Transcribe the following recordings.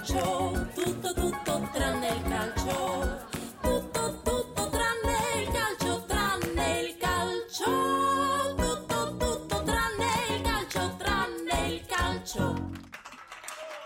calcio, tutto tutto tranne il calcio, tutto tutto tranne il calcio, tranne il calcio, tutto tutto tranne il calcio, tranne il calcio.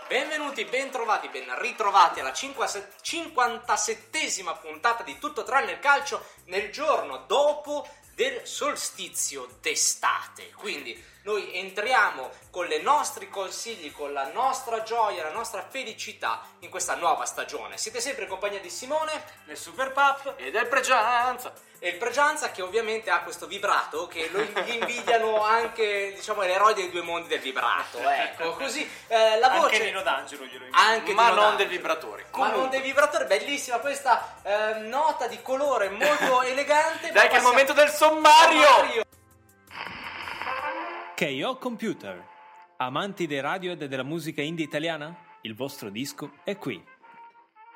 Benvenuti, bentrovati, ben ritrovati alla 57esima puntata di Tutto tranne il calcio nel giorno dopo del solstizio d'estate. Quindi noi entriamo con i nostri consigli, con la nostra gioia, la nostra felicità in questa nuova stagione. Siete sempre in compagnia di Simone nel Super Pup e del Pregianza. E il Pregianza che ovviamente ha questo vibrato che lo invidiano anche diciamo l'eroe dei due mondi del vibrato. Ecco, così eh, la voce Anche Nino D'Angelo glielo invidio. anche ma non D'Angelo. del vibratore. Ma Comunque, non dei vibratori, bellissima questa eh, nota di colore molto elegante. dai ma che è il momento del sommario. Sommario. KO Computer. Amanti dei radio e della musica indie italiana? Il vostro disco è qui.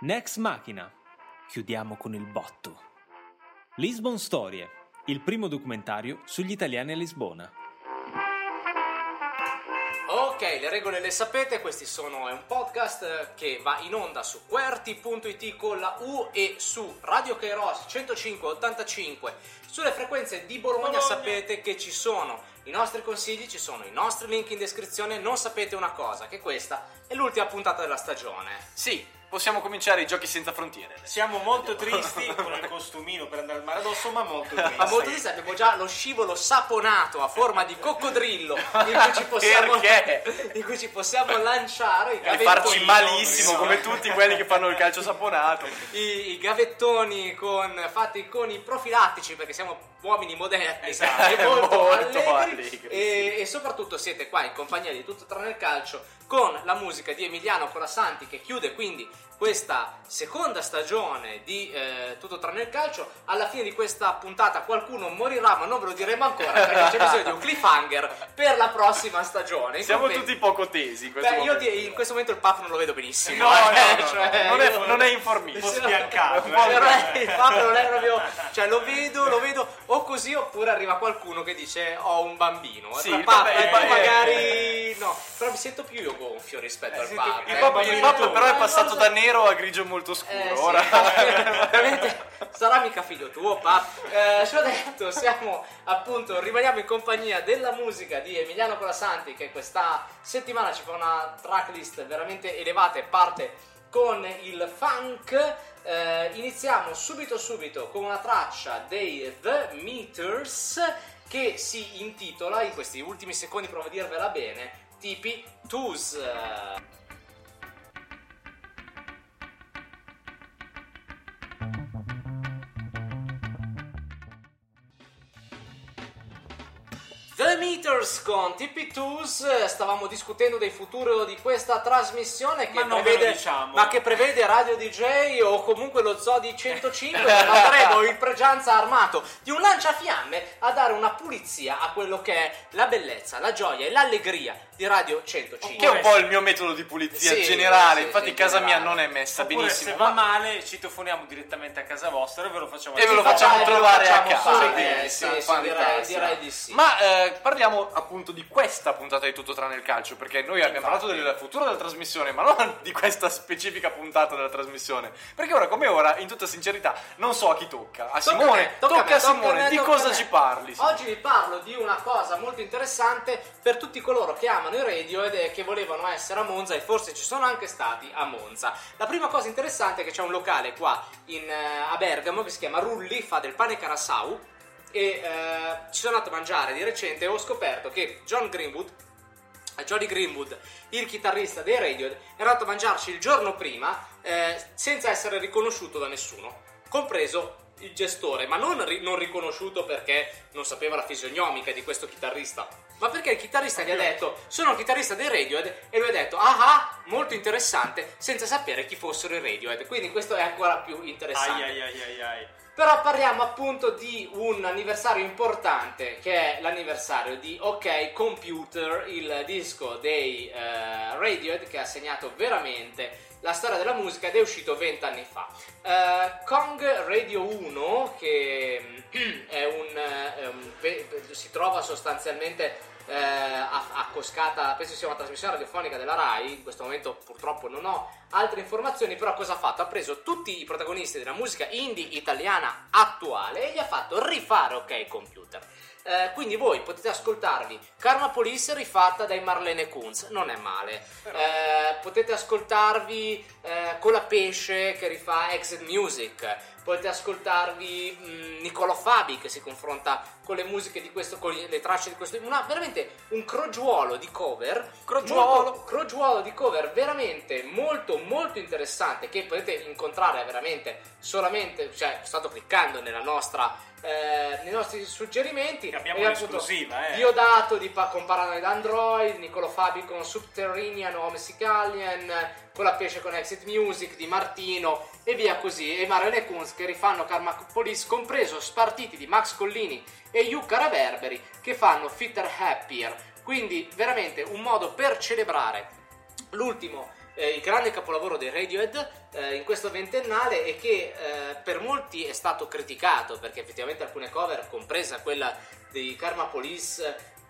Next Machina. Chiudiamo con il botto. Lisbon Storie. Il primo documentario sugli italiani a Lisbona. Ok, le regole le sapete, questi sono è un podcast che va in onda su QWERTY.it con la U e su Radio Kairos 105.85 sulle frequenze di Bologna, Bologna. sapete che ci sono i nostri consigli, ci sono i nostri link in descrizione, non sapete una cosa, che questa è l'ultima puntata della stagione. Sì, possiamo cominciare i giochi senza frontiere. Siamo molto tristi con il costumino per andare al mare addosso, ma molto tristi. Ma molto sé abbiamo già lo scivolo saponato a forma di coccodrillo in cui ci possiamo, cui ci possiamo lanciare i E farci malissimo come tutti quelli che fanno il calcio saponato. I, i gavettoni con, fatti con i profilattici perché siamo uomini moderni Esatto. e molto, Molto allegri, soprattutto siete qua in compagnia di tutto tranne il calcio con la musica di Emiliano Colasanti che chiude quindi questa seconda stagione di eh, Tutto tranne il calcio alla fine di questa puntata qualcuno morirà ma non ve lo diremo ancora perché c'è bisogno di un cliffhanger per la prossima stagione In Siamo compenso- tutti poco tesi in questo Beh, io momento. di- in questo momento il Papa non lo vedo benissimo No, no, eh, no, cioè, non, è, io- non è informista. Un po' po' eh. il Papa non è proprio cioè lo vedo lo vedo o così oppure arriva qualcuno che dice ho un bambino Sì, il Papa, Papa- poi eh, magari no però mi sento più io gonfio rispetto Eh, al Papa il eh. Papa- il Papa tu. però è Ma passato da nero a grigio molto scuro. Eh, sì, Ora veramente sarà mica figlio tuo, Pap. Eh, ci ho detto, siamo appunto, rimaniamo in compagnia della musica di Emiliano Colasanti che questa settimana ci fa una tracklist veramente elevata e parte con il funk. Eh, iniziamo subito subito con una traccia dei The Meters che si intitola, in questi ultimi secondi provo a dirvela bene, tipi Tus. The Meters con TP2s stavamo discutendo del futuro di questa trasmissione che, Ma non ve lo prevede, diciamo. ma che prevede Radio DJ o comunque lo Zoo di 105 dove manderemo il pregianza armato di un lanciafiamme a dare una pulizia a quello che è la bellezza, la gioia e l'allegria di Radio 105 che è un po' il mio metodo di pulizia Sì, generale. sì, Infatti, sì, casa generale. mia non è messa Oppure benissimo. se va ma- male citofoniamo direttamente a casa vostra e ve lo facciamo E ve lo facciamo trovare a casa. fare, Sì, fantastico. direi, direi di sì. Ma eh, parliamo appunto di questa puntata di Tutto tranne il calcio, perché noi abbiamo parlato del futuro della trasmissione, ma non di questa specifica puntata della trasmissione. Perché ora come ora, in tutta sincerità, non so a chi tocca. A Tocca Simone, me, tocca, me, a Simone, me, di tocca cosa ci parli? Simone? Oggi vi parlo di una cosa molto interessante per tutti coloro che amano i radio ed è che volevano essere a Monza e forse ci sono anche stati a Monza. La prima cosa interessante è che c'è un locale qua in, eh, a Bergamo che si chiama Rulli, fa del pane carasau e eh, ci sono andato a mangiare di recente e ho scoperto che John Greenwood Johnny Greenwood, il chitarrista dei Radiohead, è andato a mangiarci il giorno prima eh, senza essere riconosciuto da nessuno, compreso il gestore, ma non, ri- non riconosciuto perché non sapeva la fisionomica di questo chitarrista, ma perché il chitarrista gli ha detto sono il chitarrista dei Radiohead e lui ha detto ah ah, molto interessante, senza sapere chi fossero i Radiohead, quindi questo è ancora più interessante. Ai ai ai ai ai. Però parliamo appunto di un anniversario importante che è l'anniversario di OK Computer, il disco dei eh, Radiohead che ha segnato veramente la storia della musica ed è uscito vent'anni fa. Eh, Kong Radio 1, che mm, è un, eh, è un- si trova sostanzialmente eh, a- accoscata, penso sia una trasmissione radiofonica della RAI, in questo momento purtroppo non ho altre informazioni, però cosa ha fatto? Ha preso tutti i protagonisti della musica indie italiana attuale e gli ha fatto rifare OK Computer. Eh, quindi voi potete ascoltarvi Karma Police rifatta dai Marlene Kunz, non è male. Eh, potete ascoltarvi eh, Cola Pesce che rifà Exit Music. Potete ascoltarvi mh, Niccolò Fabi che si confronta con le musiche di questo, con le tracce di questo. Una, veramente un crogiuolo di cover. Crogiuolo. molto- crogiuolo di cover veramente molto molto interessante che potete incontrare veramente solamente, cioè sto cliccando nella nostra eh, nei nostri suggerimenti Abbiamo E appunto un'esclusiva, eh. Diodato di pa- con Paranoid Android, Niccolo Fabi con Subterranean, Home Sicalian, con la pesce con Exit Music di Martino e via così. E Marianne Kunz che rifanno Karma Police, compreso Spartiti di Max Collini e Yucca Reverberi che fanno Fitter Happier. Quindi veramente un modo per celebrare l'ultimo eh, il grande capolavoro dei Radiohead eh, in questo ventennale e che eh, per molti è stato criticato perché effettivamente alcune cover, compresa quella di Karma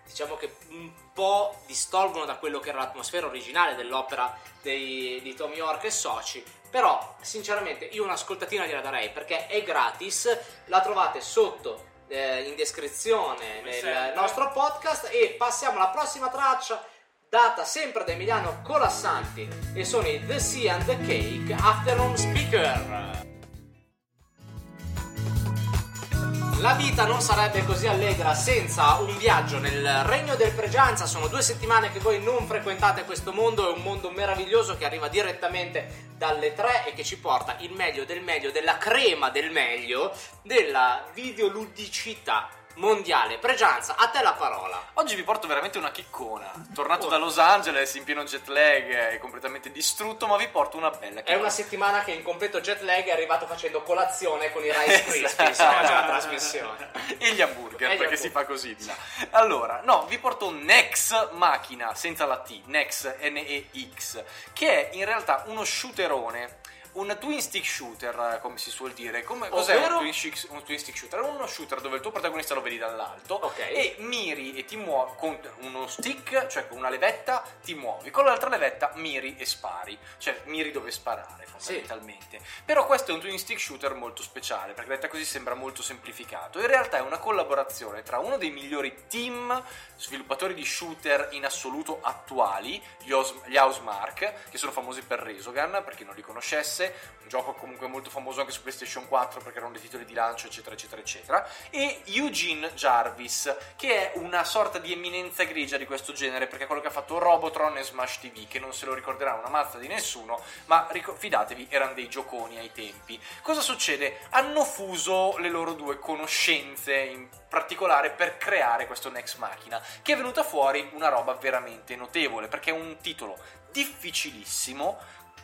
diciamo che un po' distolgono da quello che era l'atmosfera originale dell'opera dei- di Tom York e Soci. Però, sinceramente, io un'ascoltatina gliela darei perché è gratis, la trovate sotto eh, in descrizione Come nel sempre. nostro podcast e passiamo alla prossima traccia data sempre da Emiliano Colassanti e sono i The Sea and the Cake Afternoon Speaker. La vita non sarebbe così allegra senza un viaggio nel regno del pregianza. Sono due settimane che voi non frequentate questo mondo, è un mondo meraviglioso che arriva direttamente dalle tre e che ci porta il meglio del meglio, della crema del meglio, della videoludicità mondiale. Pregianza, a te la parola. Oggi vi porto veramente una chiccona. Tornato da Los Angeles in pieno jet lag e completamente distrutto, ma vi porto una bella È chicona. una settimana che in completo jet lag è arrivato facendo colazione con i Rice Krispies Esatto. oggi alla trasmissione. e gli hamburger, E gli perché hamburger. si fa così di là. Allora, no, vi porto Nex Machina, senza la T, Nex N-E-X, che è in realtà uno shooterone. Un twin stick shooter, come si suol dire. Come, cos'è un twin, stick, un twin stick shooter? È uno shooter dove il tuo protagonista lo vedi dall'alto Ok. e miri e ti muovi con uno stick, cioè con una levetta, ti muovi. Con l'altra levetta miri e spari. Cioè miri dove sparare, fondamentalmente. Però questo è un twin stick shooter molto speciale, perché detta così sembra molto semplificato. In realtà è una collaborazione tra uno dei migliori team sviluppatori di shooter in assoluto attuali, gli, Os- gli Housemark, che sono famosi per Resogun, per chi non li conoscesse, un gioco comunque molto famoso anche su PlayStation 4 perché erano dei titoli di lancio, eccetera, eccetera, eccetera, e Eugene Jarvis, che è una sorta di eminenza grigia di questo genere, perché è quello che ha fatto Robotron e Smash TV, che non se lo ricorderà una mazza di nessuno, ma ric- fidatevi, erano dei gioconi ai tempi. Cosa succede? Hanno fuso le loro due conoscenze in particolare per creare questo Next Machina, che è venuta fuori una roba veramente notevole, perché è un titolo difficilissimo,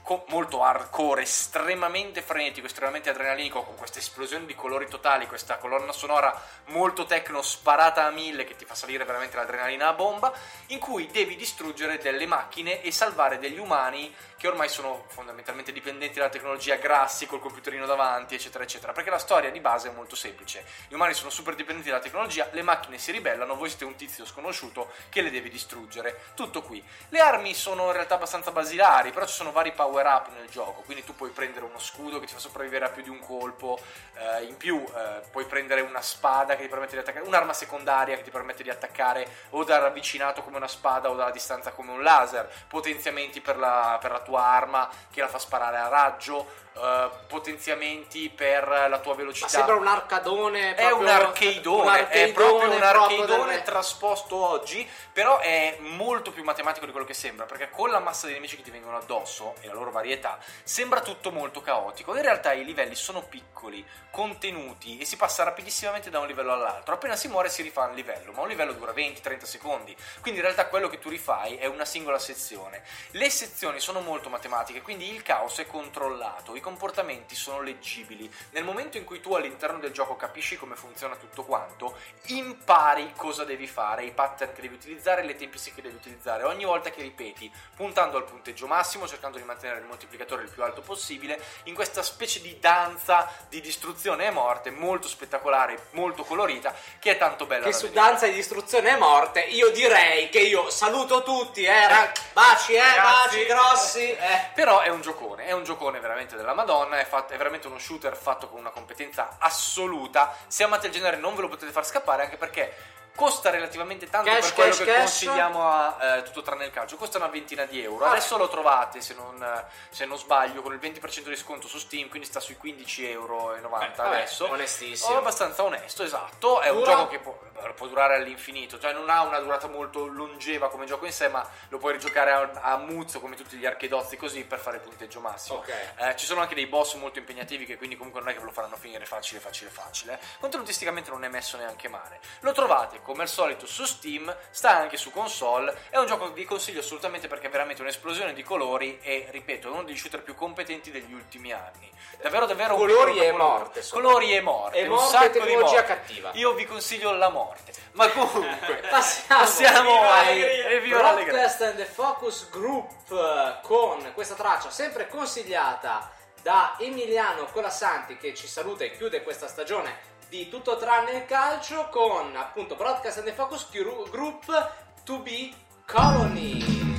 co- molto hardcore, estremamente frenetico, estremamente adrenalinico, con queste esplosioni di colori totali, questa colonna sonora molto techno sparata a mille che ti fa salire veramente l'adrenalina a bomba, in cui devi distruggere delle macchine e salvare degli umani che ormai sono fondamentalmente dipendenti dalla tecnologia, grassi col computerino davanti, eccetera, eccetera. Perché la storia di base è molto semplice. Gli umani sono super dipendenti dalla tecnologia, le macchine si ribellano, voi siete un tizio sconosciuto che le devi distruggere. Tutto qui. Le armi sono in realtà abbastanza basilari, però ci sono vari power up nel gioco, quindi tu puoi prendere uno scudo che ti fa sopravvivere a più di un colpo, eh, in più eh, puoi prendere una spada che ti permette di attaccare, un'arma secondaria che ti permette di attaccare o da ravvicinato come una spada o dalla distanza come un laser, potenziamenti per la, per la tua arma che la fa sparare a raggio, eh, potenziamenti per la tua velocità. Ma sembra un arcadone. È un arcadeone, è proprio un proprio arcadeone delle- trasposto oggi, però è molto più matematico di quello che sembra, perché con la massa di nemici che ti vengono addosso e la loro varietà, sembra tutto molto caotico. In realtà i livelli sono piccoli, contenuti e si passa rapidissimamente da un livello all'altro. Appena si muore si rifà un livello, ma un livello dura 20-30 secondi. Quindi in realtà quello che tu rifai è una singola sezione. Le sezioni sono molto matematiche, quindi il caos è controllato, i comportamenti sono leggibili. Nel momento in cui tu all'interno del gioco capisci come funziona tutto quanto, impari cosa devi fare, i pattern che devi utilizzare, le tempistiche che devi utilizzare ogni volta che ripeti, puntando al punteggio massimo, cercando di mantenere il moltiplicatore il più alto possibile in questa specie di danza di distruzione e morte molto spettacolare, molto colorita, che è tanto bella Che da su vedere. danza di distruzione e morte io direi che io saluto tutti, eh, baci, eh, Ragazzi. baci grossi, eh. Però è un giocone, è un giocone veramente della Madonna, è, fatto- è veramente uno shooter fatto con una competenza assoluta. Se amate il genere non ve lo potete far scappare anche perché costa relativamente tanto Cash, per quello cash, che cash. consigliamo a eh, tutto tranne il calcio. Costa una ventina di euro. Ah. Adesso lo trovate, se non, se non sbaglio, con il 20% di sconto su Steam, quindi sta sui 15,90 euro Vabbè, adesso. onestissimo. Oh, abbastanza onesto, esatto. È un Dura? gioco che può, può durare all'infinito, cioè non ha una durata molto longeva come gioco in sé, ma lo puoi rigiocare a, a muzzo come tutti gli archedozzi così per fare il punteggio massimo. Ok. Eh, ci sono anche dei boss molto impegnativi che quindi comunque non è che ve lo faranno finire facile, facile, facile. Contenutisticamente non è messo neanche male. Lo trovate come al solito su Steam, sta anche su console. È un gioco che vi consiglio assolutamente perché è veramente un'esplosione di colori e ripeto, è uno degli shooter più competenti degli ultimi anni. Davvero, davvero un Colori e morte. Colori e morte. E un morte, sacco di tecnologia morte. cattiva. Io vi consiglio la morte. Ma comunque, Passiamo, passiamo ai. Broadcast and the Focus Group eh, con questa traccia sempre consigliata da Emiliano Colasanti che ci saluta e chiude questa stagione di tutto tranne il calcio con appunto Broadcast and the Focus Group To Be Colony.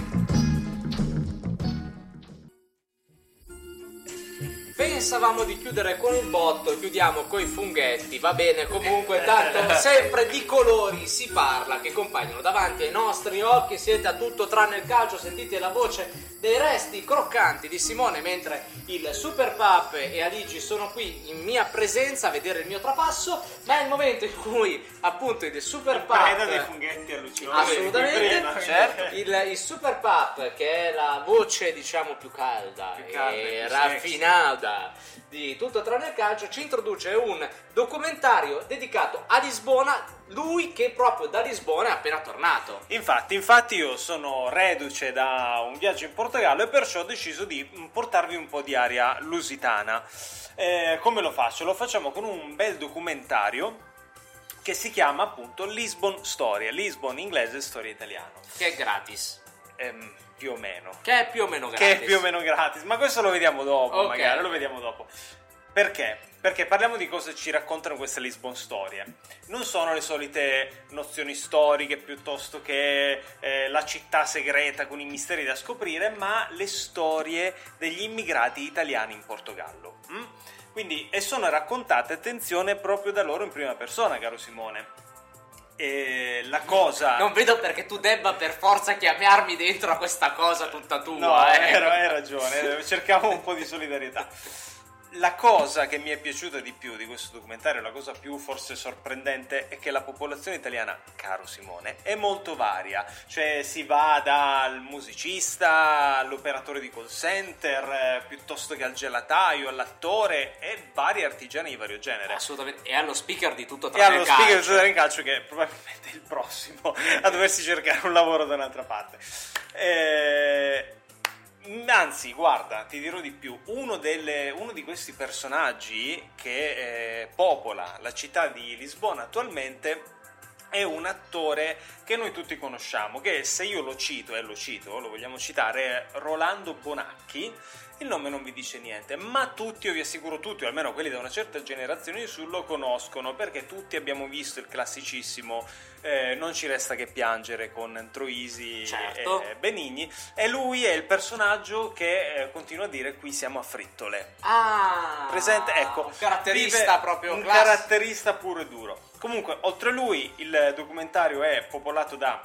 Pensavamo di chiudere con il botto, chiudiamo coi funghetti, va bene, comunque tanto sempre di colori si parla che compaiono davanti ai nostri occhi, siete a tutto tranne il calcio, sentite la voce dei resti croccanti di Simone mentre il Super Pup e Aligi sono qui in mia presenza a vedere il mio trapasso, ma è il momento in cui appunto il Super Preda dei funghetti allucinanti. Assolutamente, Preda. certo. il, il Super Pup che è la voce diciamo più calda, Più calda, e più raffinata di tutto tranne il calcio ci introduce un documentario dedicato a Lisbona, lui che proprio da Lisbona è appena tornato. Infatti, infatti io sono reduce da un viaggio in Portogallo e perciò ho deciso di mm, portarvi un po' di aria lusitana. Eh, come lo faccio? Lo facciamo con un bel documentario che si chiama appunto Lisbon Storia, Lisbon inglese storia italiano. Che è gratis. Ehm, più o meno. Che è più o meno gratis. Che è più o meno gratis, ma questo lo vediamo dopo, Ok. magari lo vediamo dopo. Perché? Perché parliamo di cosa ci raccontano queste Lisbon storie. Non sono le solite nozioni storiche piuttosto che eh, la città segreta con i misteri da scoprire, ma le storie degli immigrati italiani in Portogallo. mm? Quindi, e sono raccontate, attenzione, proprio da loro in prima persona, caro Simone. E la cosa... Non vedo perché tu debba per forza chiamarmi dentro a questa cosa tutta tua. No, eh. hai, ragione, cercavo un po' di solidarietà. La cosa che mi è piaciuta di più di questo documentario, la cosa più forse sorprendente, è che la popolazione italiana, caro Simone, è molto varia. Cioè si va dal musicista all'operatore di call center, eh, piuttosto che al gelataio, all'attore e vari artigiani di vario genere. Assolutamente. E allo speaker di tutto E tranne allo il speaker calcio. di in calcio che è probabilmente il prossimo a doversi cercare un lavoro da un'altra parte. Eh, anzi, guarda, ti dirò di più, uno, delle- uno di questi personaggi che eh, popola la città di Lisbona attualmente è un attore che noi tutti conosciamo, che se io lo cito, e lo cito, lo vogliamo citare, è Rolando Bonacchi. Il nome non vi dice niente, ma tutti, io vi assicuro tutti, o almeno quelli da una certa generazione in su, lo conoscono, perché tutti abbiamo visto il classicissimo eh, Non ci resta che piangere con Troisi Certo. e Benigni, e lui è il personaggio che eh, continua a dire qui siamo a frittole. Ah, Presente, ecco, un caratterista proprio un classico. caratterista puro e duro. Comunque, oltre a lui, il documentario è popolato da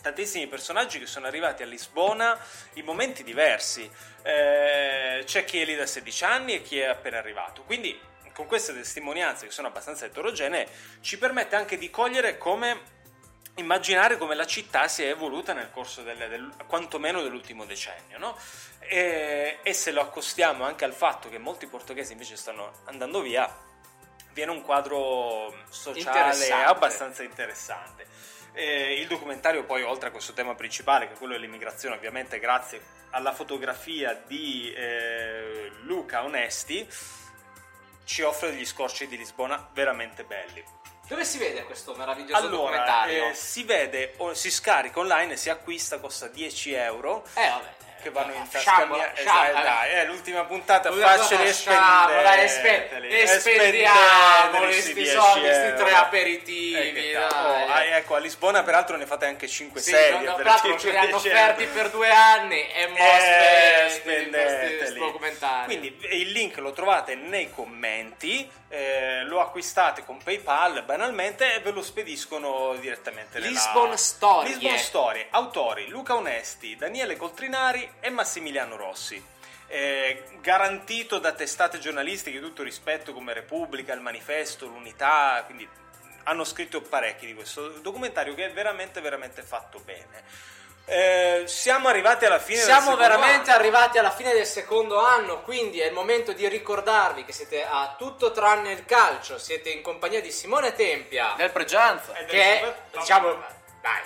tantissimi personaggi che sono arrivati a Lisbona in momenti diversi. Eh, c'è chi è lì da 16 anni e chi è appena arrivato. Quindi, con queste testimonianze che sono abbastanza eterogenee, ci permette anche di cogliere come immaginare come la città si è evoluta nel corso del, del- quantomeno dell'ultimo decennio, no? E, e se lo accostiamo anche al fatto che molti portoghesi invece stanno andando via, viene un quadro sociale Interessante. abbastanza interessante. Eh, il documentario poi, oltre a questo tema principale, che è quello dell'immigrazione, ovviamente grazie alla fotografia di eh, Luca Onesti, ci offre degli scorci di Lisbona veramente belli. Dove si vede questo meraviglioso Allora, documentario? eh, si vede, o si scarica online e si acquista, costa 10 euro. Eh, vabbè. Che vanno in Eh, tasca mia. Esatto, dai, è l'ultima puntata, L'ultima puntata, sciabola, dai, spendeteli. spe- e E spendiamo spendeteli questi 10 soldi, questi tre aperitivi, Eh, dai. Oh, ah, ecco, a Lisbona peraltro ne fate anche 5 Sì, serie. non- per tra l'altro tipo ce li hanno 10 offerti per due anni e mo Eh, spendi questi documentari. Quindi il link lo trovate nei commenti, eh, lo acquistate con PayPal banalmente e ve lo spediscono direttamente nella- Lisbon Storie. Lisbon Storie, autori Luca Onesti, Daniele Coltrinari e Massimiliano Rossi. Eh, garantito da testate giornalistiche di tutto rispetto come Repubblica, Il Manifesto, L'Unità, quindi hanno scritto parecchi di questo documentario che è veramente veramente fatto bene. Eh, siamo arrivati alla fine del Siamo secondo veramente anno. arrivati alla fine del secondo anno, quindi è il momento di ricordarvi che siete a tutto tranne il calcio, siete in compagnia di Simone Tempia, Del Pregianza. Ed che è, Super- diciamo, dai,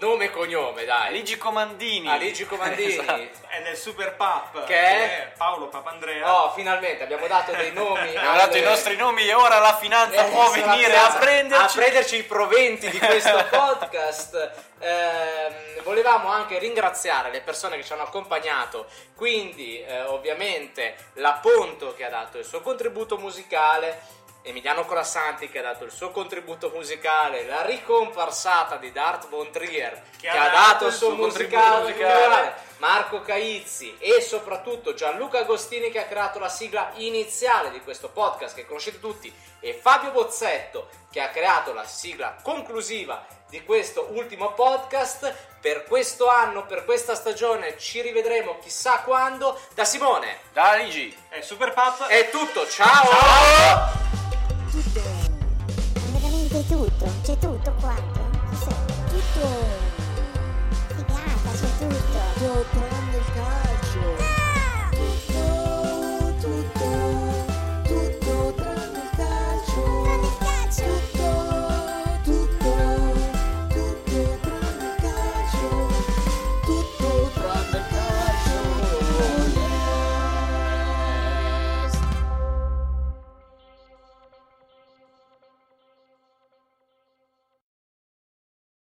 nome e cognome, dai. Ligi Comandini. Aligi Comandini. Esatto. è nel Super Pap Che è? Paolo Papandrea Oh, finalmente abbiamo dato dei nomi. Abbiamo dato i nostri nomi e ora la finanza Eh, può venire la a finanza- prenderci. a prenderci i proventi di questo podcast. Ehm, volevamo anche ringraziare le persone che ci hanno accompagnato, quindi eh, ovviamente la Ponto che ha dato il suo contributo musicale. Emiliano Colassanti che ha dato il suo contributo musicale, la ricomparsata di Dart Von Trier che, ha dato il suo contributo musicale, musicale. Marco Caizzi e soprattutto Gianluca Agostini che ha creato la sigla iniziale di questo podcast che conoscete tutti e Fabio Bozzetto che ha creato la sigla conclusiva di questo ultimo podcast. Per questo anno, per questa stagione ci rivedremo chissà quando. Da Simone. Da Ligi. è Super Pap è tutto. Ciao.